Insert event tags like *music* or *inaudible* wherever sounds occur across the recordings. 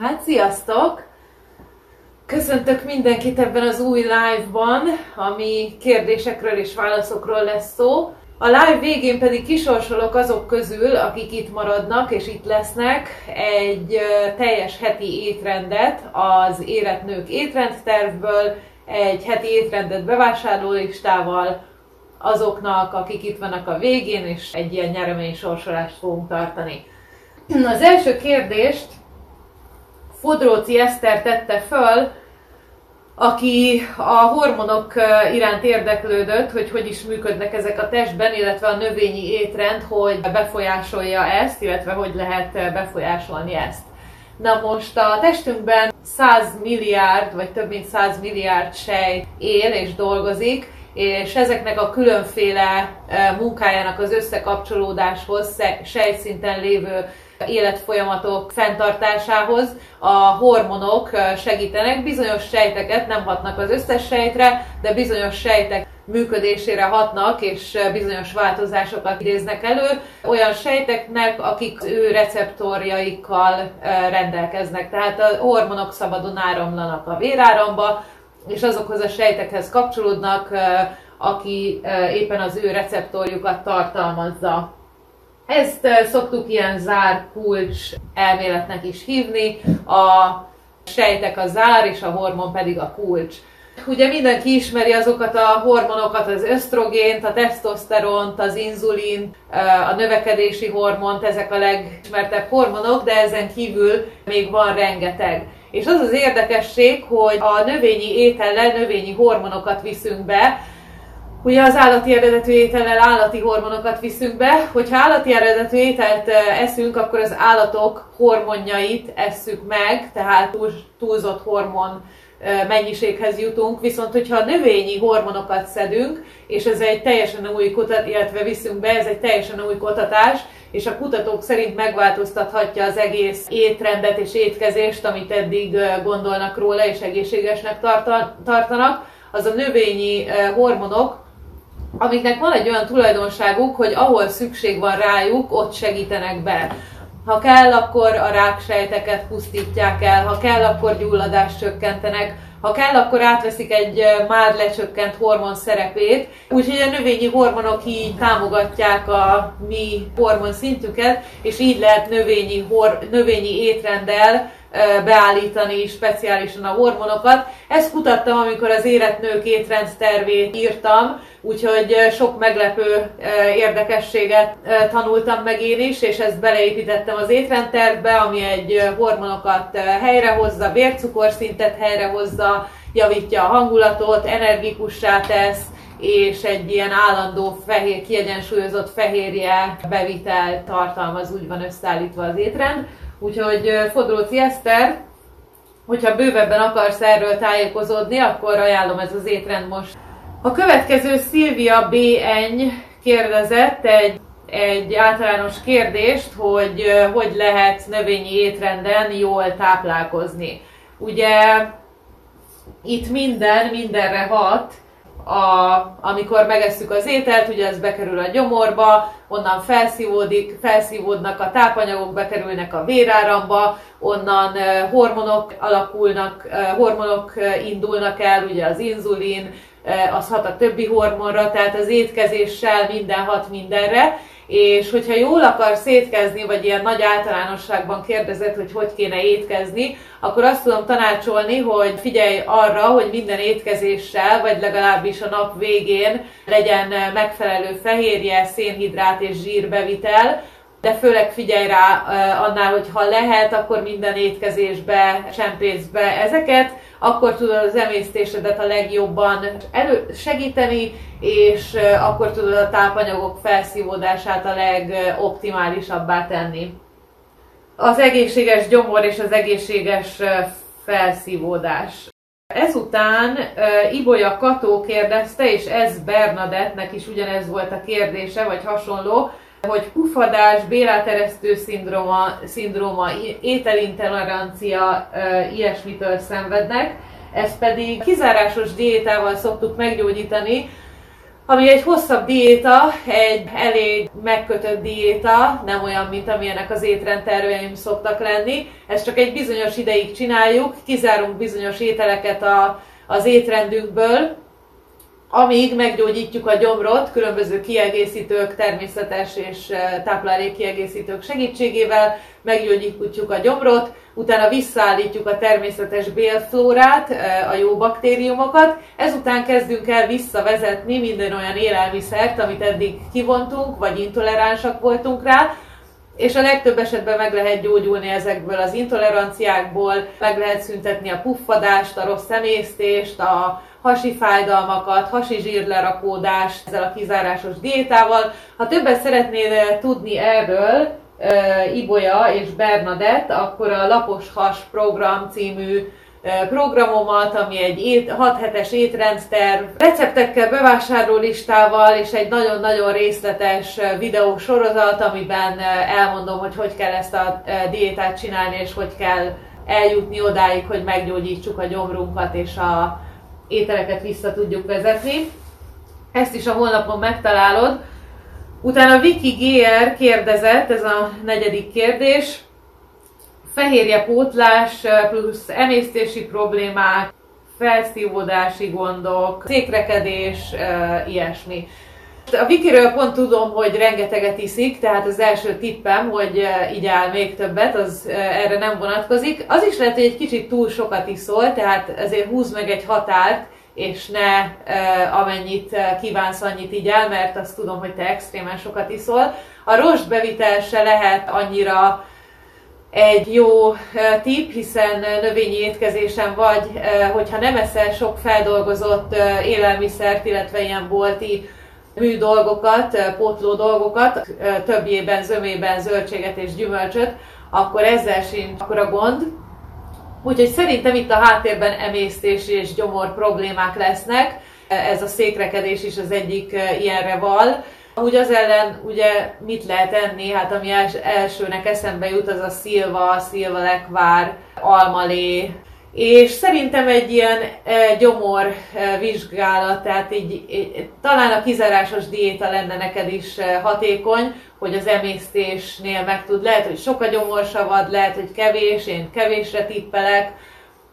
Hát sziasztok! Köszöntök mindenkit ebben az új live-ban, ami kérdésekről és válaszokról lesz szó. A live végén pedig kisorsolok azok közül, akik itt maradnak és itt lesznek, egy teljes heti étrendet az Életnők étrendtervből, egy heti étrendet bevásárlólistával, azoknak, akik itt vannak a végén, és egy ilyen nyeremény sorsolást fogunk tartani. Az első kérdést Fodróci Eszter tette föl, aki a hormonok iránt érdeklődött, hogy hogy is működnek ezek a testben, illetve a növényi étrend, hogy befolyásolja ezt, illetve hogy lehet befolyásolni ezt. Na most a testünkben 100 milliárd, vagy több mint 100 milliárd sej él és dolgozik, és ezeknek a különféle munkájának az összekapcsolódáshoz, sejtszinten lévő életfolyamatok fenntartásához a hormonok segítenek. Bizonyos sejteket nem hatnak az összes sejtre, de bizonyos sejtek működésére hatnak, és bizonyos változásokat idéznek elő olyan sejteknek, akik ő receptorjaikkal rendelkeznek. Tehát a hormonok szabadon áramlanak a véráramba, és azokhoz a sejtekhez kapcsolódnak, aki éppen az ő receptorjukat tartalmazza. Ezt szoktuk ilyen zár kulcs elméletnek is hívni, a sejtek a zár, és a hormon pedig a kulcs. Ugye mindenki ismeri azokat a hormonokat, az ösztrogént, a tesztoszteront, az inzulin, a növekedési hormont, ezek a legismertebb hormonok, de ezen kívül még van rengeteg. És az az érdekesség, hogy a növényi étellel növényi hormonokat viszünk be, Ugye az állati eredetű étellel állati hormonokat viszünk be, hogyha állati eredetű ételt eszünk, akkor az állatok hormonjait esszük meg, tehát túlzott hormon mennyiséghez jutunk, viszont hogyha növényi hormonokat szedünk, és ez egy teljesen új kutatás, illetve viszünk be, ez egy teljesen új kutatás, és a kutatók szerint megváltoztathatja az egész étrendet és étkezést, amit eddig gondolnak róla és egészségesnek tartanak, az a növényi hormonok, amiknek van egy olyan tulajdonságuk, hogy ahol szükség van rájuk, ott segítenek be. Ha kell, akkor a ráksejteket pusztítják el, ha kell, akkor gyulladást csökkentenek, ha kell, akkor átveszik egy már lecsökkent hormon szerepét, úgyhogy a növényi hormonok így támogatják a mi hormon szintüket, és így lehet növényi, hor, növényi étrenddel beállítani speciálisan a hormonokat. Ezt kutattam, amikor az életnők étrend tervét írtam, úgyhogy sok meglepő érdekességet tanultam meg én is, és ezt beleépítettem az étrendtervbe, ami egy hormonokat helyrehozza, vércukorszintet helyrehozza, javítja a hangulatot, energikussá tesz, és egy ilyen állandó fehér, kiegyensúlyozott fehérje bevitel tartalmaz, úgy van összeállítva az étrend. Úgyhogy Fodróci Eszter, hogyha bővebben akarsz erről tájékozódni, akkor ajánlom ez az étrend most. A következő Szilvia B. Eny kérdezett egy, egy általános kérdést, hogy hogy lehet növényi étrenden jól táplálkozni. Ugye itt minden mindenre hat, a, amikor megesszük az ételt, ugye ez bekerül a gyomorba, onnan felszívódik, felszívódnak a tápanyagok, bekerülnek a véráramba, onnan hormonok alakulnak, hormonok indulnak el, ugye az inzulin, az hat a többi hormonra, tehát az étkezéssel minden hat mindenre, és hogyha jól akarsz étkezni, vagy ilyen nagy általánosságban kérdezed, hogy hogy kéne étkezni, akkor azt tudom tanácsolni, hogy figyelj arra, hogy minden étkezéssel, vagy legalábbis a nap végén legyen megfelelő fehérje, szénhidrát és zsírbevitel, de főleg figyelj rá annál, hogy ha lehet, akkor minden étkezésbe csempész be ezeket, akkor tudod az emésztésedet a legjobban elő segíteni, és akkor tudod a tápanyagok felszívódását a legoptimálisabbá tenni. Az egészséges gyomor és az egészséges felszívódás. Ezután uh, Ibolya Kató kérdezte, és ez Bernadettnek is ugyanez volt a kérdése, vagy hasonló, hogy pufadás, béláteresztő szindróma, szindróma ételintolerancia, ilyesmitől szenvednek, ezt pedig kizárásos diétával szoktuk meggyógyítani, ami egy hosszabb diéta, egy elég megkötött diéta, nem olyan, mint amilyenek az étrendterveim szoktak lenni. Ezt csak egy bizonyos ideig csináljuk, kizárunk bizonyos ételeket a, az étrendünkből, amíg meggyógyítjuk a gyomrot különböző kiegészítők, természetes és táplálék kiegészítők segítségével, meggyógyítjuk a gyomrot, utána visszaállítjuk a természetes bélflórát, a jó baktériumokat, ezután kezdünk el visszavezetni minden olyan élelmiszert, amit eddig kivontunk, vagy intoleránsak voltunk rá, és a legtöbb esetben meg lehet gyógyulni ezekből az intoleranciákból, meg lehet szüntetni a puffadást, a rossz emésztést, a hasi fájdalmakat, hasi zsírlerakódást ezzel a kizárásos diétával. Ha többet szeretnél tudni erről, Ibolya és Bernadett, akkor a Lapos Has program című programomat, ami egy 6 hetes étrendterv, receptekkel, bevásárló listával és egy nagyon-nagyon részletes videó sorozat, amiben elmondom, hogy hogy kell ezt a diétát csinálni, és hogy kell eljutni odáig, hogy meggyógyítsuk a gyomrunkat, és a ételeket vissza tudjuk vezetni. Ezt is a honlapon megtalálod. Utána Viki GR kérdezett, ez a negyedik kérdés, fehérje pótlás plusz emésztési problémák, felszívódási gondok, székrekedés, ilyesmi. A Vikiről pont tudom, hogy rengeteget iszik, tehát az első tippem, hogy így áll még többet, az erre nem vonatkozik. Az is lehet, hogy egy kicsit túl sokat iszol, tehát ezért húz meg egy határt, és ne amennyit kívánsz, annyit így el, mert azt tudom, hogy te extrémen sokat iszol. A rostbevitel se lehet annyira egy jó tipp, hiszen növényi étkezésen vagy, hogyha nem eszel sok feldolgozott élelmiszert, illetve ilyen bolti mű dolgokat, pótló dolgokat, többjében, zömében zöldséget és gyümölcsöt, akkor ezzel sincs akkor a gond. Úgyhogy szerintem itt a háttérben emésztési és gyomor problémák lesznek. Ez a székrekedés is az egyik ilyenre val. Úgy az ellen ugye mit lehet enni? Hát ami els, elsőnek eszembe jut, az a szilva, szilvalekvár, almalé, és szerintem egy ilyen e, gyomor e, vizsgálat, tehát így, így, talán a kizárásos diéta lenne neked is e, hatékony, hogy az emésztésnél meg tud, lehet, hogy sok a gyomorsavad, lehet, hogy kevés, én kevésre tippelek,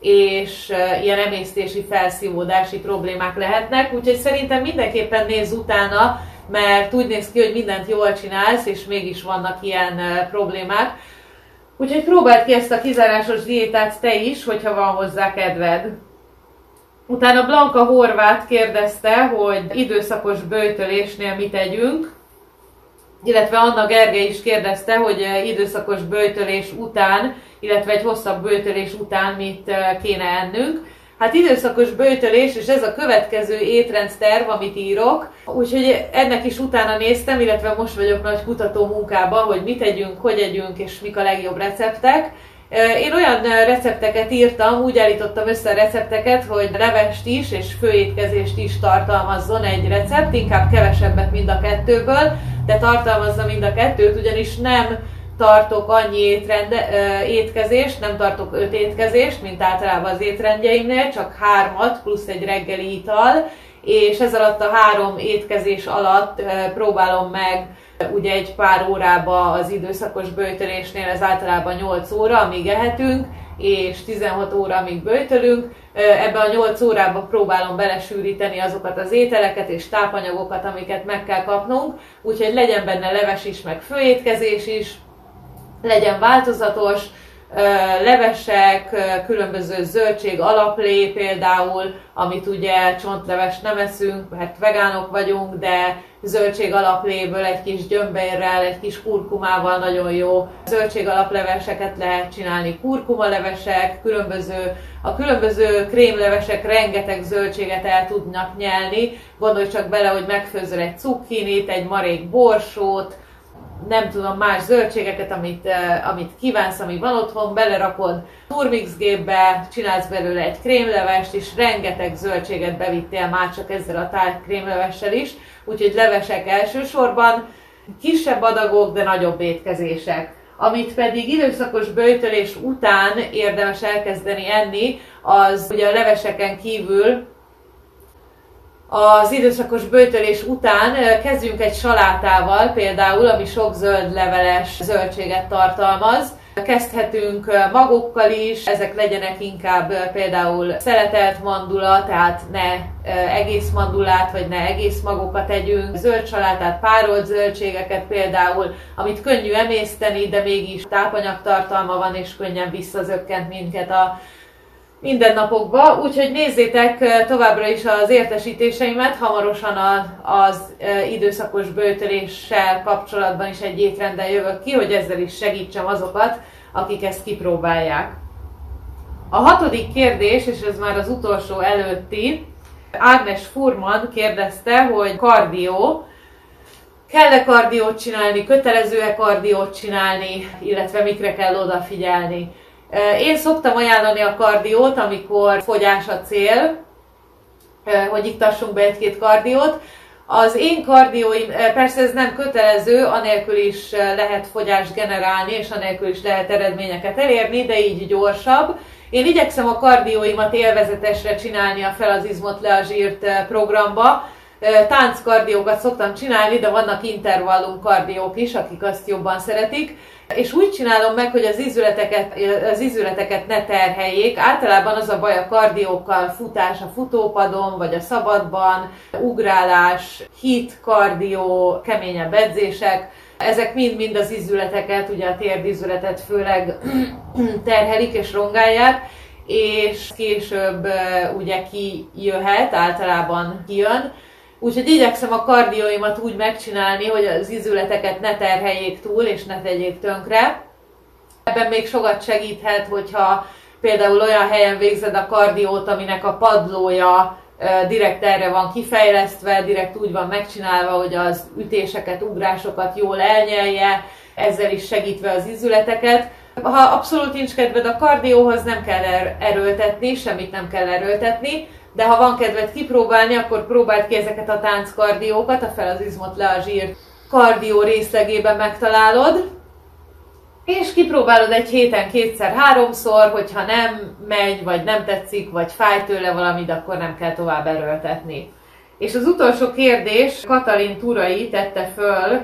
és e, ilyen emésztési felszívódási problémák lehetnek, úgyhogy szerintem mindenképpen nézz utána, mert úgy néz ki, hogy mindent jól csinálsz, és mégis vannak ilyen problémák. Úgyhogy próbáld ki ezt a kizárásos diétát te is, hogyha van hozzá kedved. Utána Blanka Horvát kérdezte, hogy időszakos bőjtölésnél mit tegyünk, illetve Anna Gergely is kérdezte, hogy időszakos bőjtölés után, illetve egy hosszabb bőjtölés után mit kéne ennünk. Hát időszakos bőjtölés, és ez a következő étrendterv, amit írok. Úgyhogy ennek is utána néztem, illetve most vagyok nagy kutató munkában, hogy mit együnk, hogy együnk, és mik a legjobb receptek. Én olyan recepteket írtam, úgy állítottam össze a recepteket, hogy levest is és főétkezést is tartalmazzon egy recept, inkább kevesebbet mind a kettőből, de tartalmazza mind a kettőt, ugyanis nem tartok annyi étrende, étkezést, nem tartok öt étkezést, mint általában az étrendjeimnél, csak hármat plusz egy reggeli ital, és ez alatt a három étkezés alatt próbálom meg ugye egy pár órába az időszakos bőjtölésnél, ez általában 8 óra, amíg ehetünk, és 16 óra, amíg bőjtölünk. Ebbe a 8 órába próbálom belesűríteni azokat az ételeket és tápanyagokat, amiket meg kell kapnunk, úgyhogy legyen benne leves is, meg főétkezés is, legyen változatos, levesek, különböző zöldség alaplé például, amit ugye csontleves nem eszünk, mert vegánok vagyunk, de zöldség alapléből egy kis gyömbérrel, egy kis kurkumával nagyon jó zöldség alapleveseket lehet csinálni, kurkumalevesek, különböző, a különböző krémlevesek rengeteg zöldséget el tudnak nyelni, gondolj csak bele, hogy megfőzöl egy cukkinit, egy marék borsót, nem tudom, más zöldségeket, amit, uh, amit kívánsz, ami van otthon, belerakod turmixgépbe, csinálsz belőle egy krémlevest, és rengeteg zöldséget bevittél már csak ezzel a tájt krémlevessel is, úgyhogy levesek elsősorban, kisebb adagok, de nagyobb étkezések. Amit pedig időszakos bőjtölés után érdemes elkezdeni enni, az ugye a leveseken kívül az időszakos bőtölés után kezdjünk egy salátával például, ami sok zöld leveles zöldséget tartalmaz. Kezdhetünk magokkal is, ezek legyenek inkább például szeletelt mandula, tehát ne egész mandulát, vagy ne egész magokat tegyünk, zöld salátát, párolt zöldségeket például, amit könnyű emészteni, de mégis tápanyagtartalma van, és könnyen visszazökkent minket a mindennapokba, úgyhogy nézzétek továbbra is az értesítéseimet, hamarosan az időszakos bőtöléssel kapcsolatban is egy étrenddel jövök ki, hogy ezzel is segítsem azokat, akik ezt kipróbálják. A hatodik kérdés, és ez már az utolsó előtti, Ágnes Furman kérdezte, hogy kardió, kell-e kardiót csinálni, kötelező-e kardiót csinálni, illetve mikre kell odafigyelni. Én szoktam ajánlani a kardiót, amikor fogyás a cél, hogy iktassunk be egy-két kardiót. Az én kardióim, persze ez nem kötelező, anélkül is lehet fogyást generálni, és anélkül is lehet eredményeket elérni, de így gyorsabb. Én igyekszem a kardióimat élvezetesre csinálni a fel az izmot le a zsírt programba. Tánckardiókat szoktam csinálni, de vannak intervallum kardiók is, akik azt jobban szeretik. És úgy csinálom meg, hogy az izületeket, az izületeket ne terheljék. Általában az a baj a kardiókkal, futás a futópadon, vagy a szabadban, ugrálás, hit, kardió, keményebb edzések, ezek mind-mind az izületeket, ugye a térdizületet főleg *clears throat* terhelik és rongálják, és később ugye kijöhet, általában kijön, Úgyhogy igyekszem a kardióimat úgy megcsinálni, hogy az izületeket ne terheljék túl, és ne tegyék tönkre. Ebben még sokat segíthet, hogyha például olyan helyen végzed a kardiót, aminek a padlója direkt erre van kifejlesztve, direkt úgy van megcsinálva, hogy az ütéseket, ugrásokat jól elnyelje, ezzel is segítve az izületeket. Ha abszolút nincs kedved a kardióhoz, nem kell er-, erőltetni, semmit nem kell erőltetni, de ha van kedved kipróbálni, akkor próbáld ki ezeket a tánckardiókat, a fel az izmot le a zsír kardió részlegében megtalálod, és kipróbálod egy héten kétszer-háromszor, hogyha nem megy, vagy nem tetszik, vagy fáj tőle valamit, akkor nem kell tovább erőltetni. És az utolsó kérdés Katalin Turai tette föl,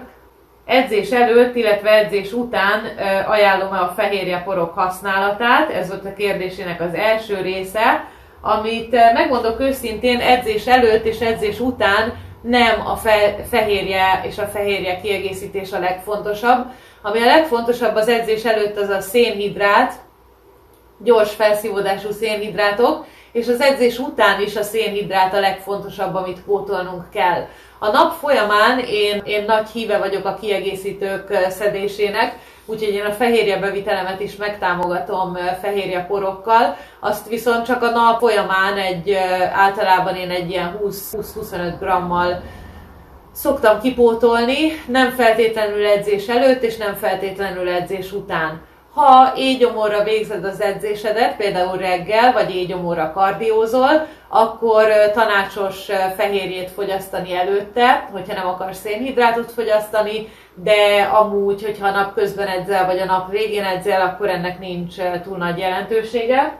edzés előtt, illetve edzés után ajánlom-e a fehérje porok használatát? Ez volt a kérdésének az első része amit eh, megmondok őszintén, edzés előtt és edzés után nem a fe, fehérje és a fehérje kiegészítés a legfontosabb. Ami a legfontosabb az edzés előtt az a szénhidrát, gyors felszívódású szénhidrátok, és az edzés után is a szénhidrát a legfontosabb, amit pótolnunk kell. A nap folyamán én, én nagy híve vagyok a kiegészítők szedésének, úgyhogy én a fehérje bevitelemet is megtámogatom fehérje porokkal, azt viszont csak a nap folyamán egy, általában én egy ilyen 20-25 grammal szoktam kipótolni, nem feltétlenül edzés előtt, és nem feltétlenül edzés után. Ha éjgyomorra végzed az edzésedet, például reggel, vagy éjgyomorra kardiózol, akkor tanácsos fehérjét fogyasztani előtte, hogyha nem akarsz szénhidrátot fogyasztani, de amúgy, hogyha nap közben edzel, vagy a nap végén edzel, akkor ennek nincs túl nagy jelentősége.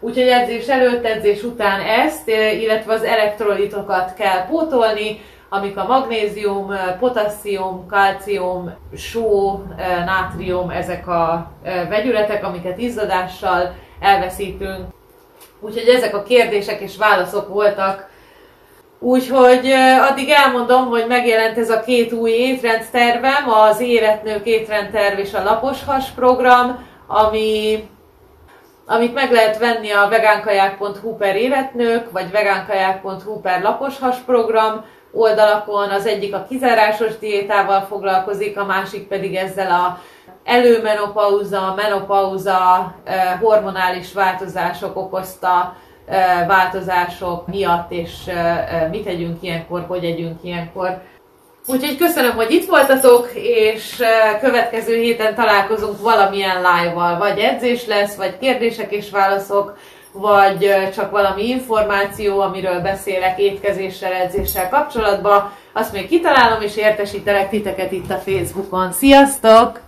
Úgyhogy edzés előtt, edzés után ezt, illetve az elektrolitokat kell pótolni, amik a magnézium, potasszium, kalcium, só, nátrium, ezek a vegyületek, amiket izzadással elveszítünk. Úgyhogy ezek a kérdések és válaszok voltak. Úgyhogy addig elmondom, hogy megjelent ez a két új étrendtervem, az Életnők étrendterv és a Laposhas program, ami amit meg lehet venni a vegánkaják.hu per életnők, vagy vegánkaják.hu per laposhas program, oldalakon, az egyik a kizárásos diétával foglalkozik, a másik pedig ezzel a előmenopauza, menopauza, hormonális változások okozta változások miatt, és mit tegyünk ilyenkor, hogy együnk ilyenkor. Úgyhogy köszönöm, hogy itt voltatok, és következő héten találkozunk valamilyen live-val, vagy edzés lesz, vagy kérdések és válaszok, vagy csak valami információ, amiről beszélek étkezéssel, edzéssel kapcsolatban, azt még kitalálom, és értesítelek titeket itt a Facebookon. Sziasztok!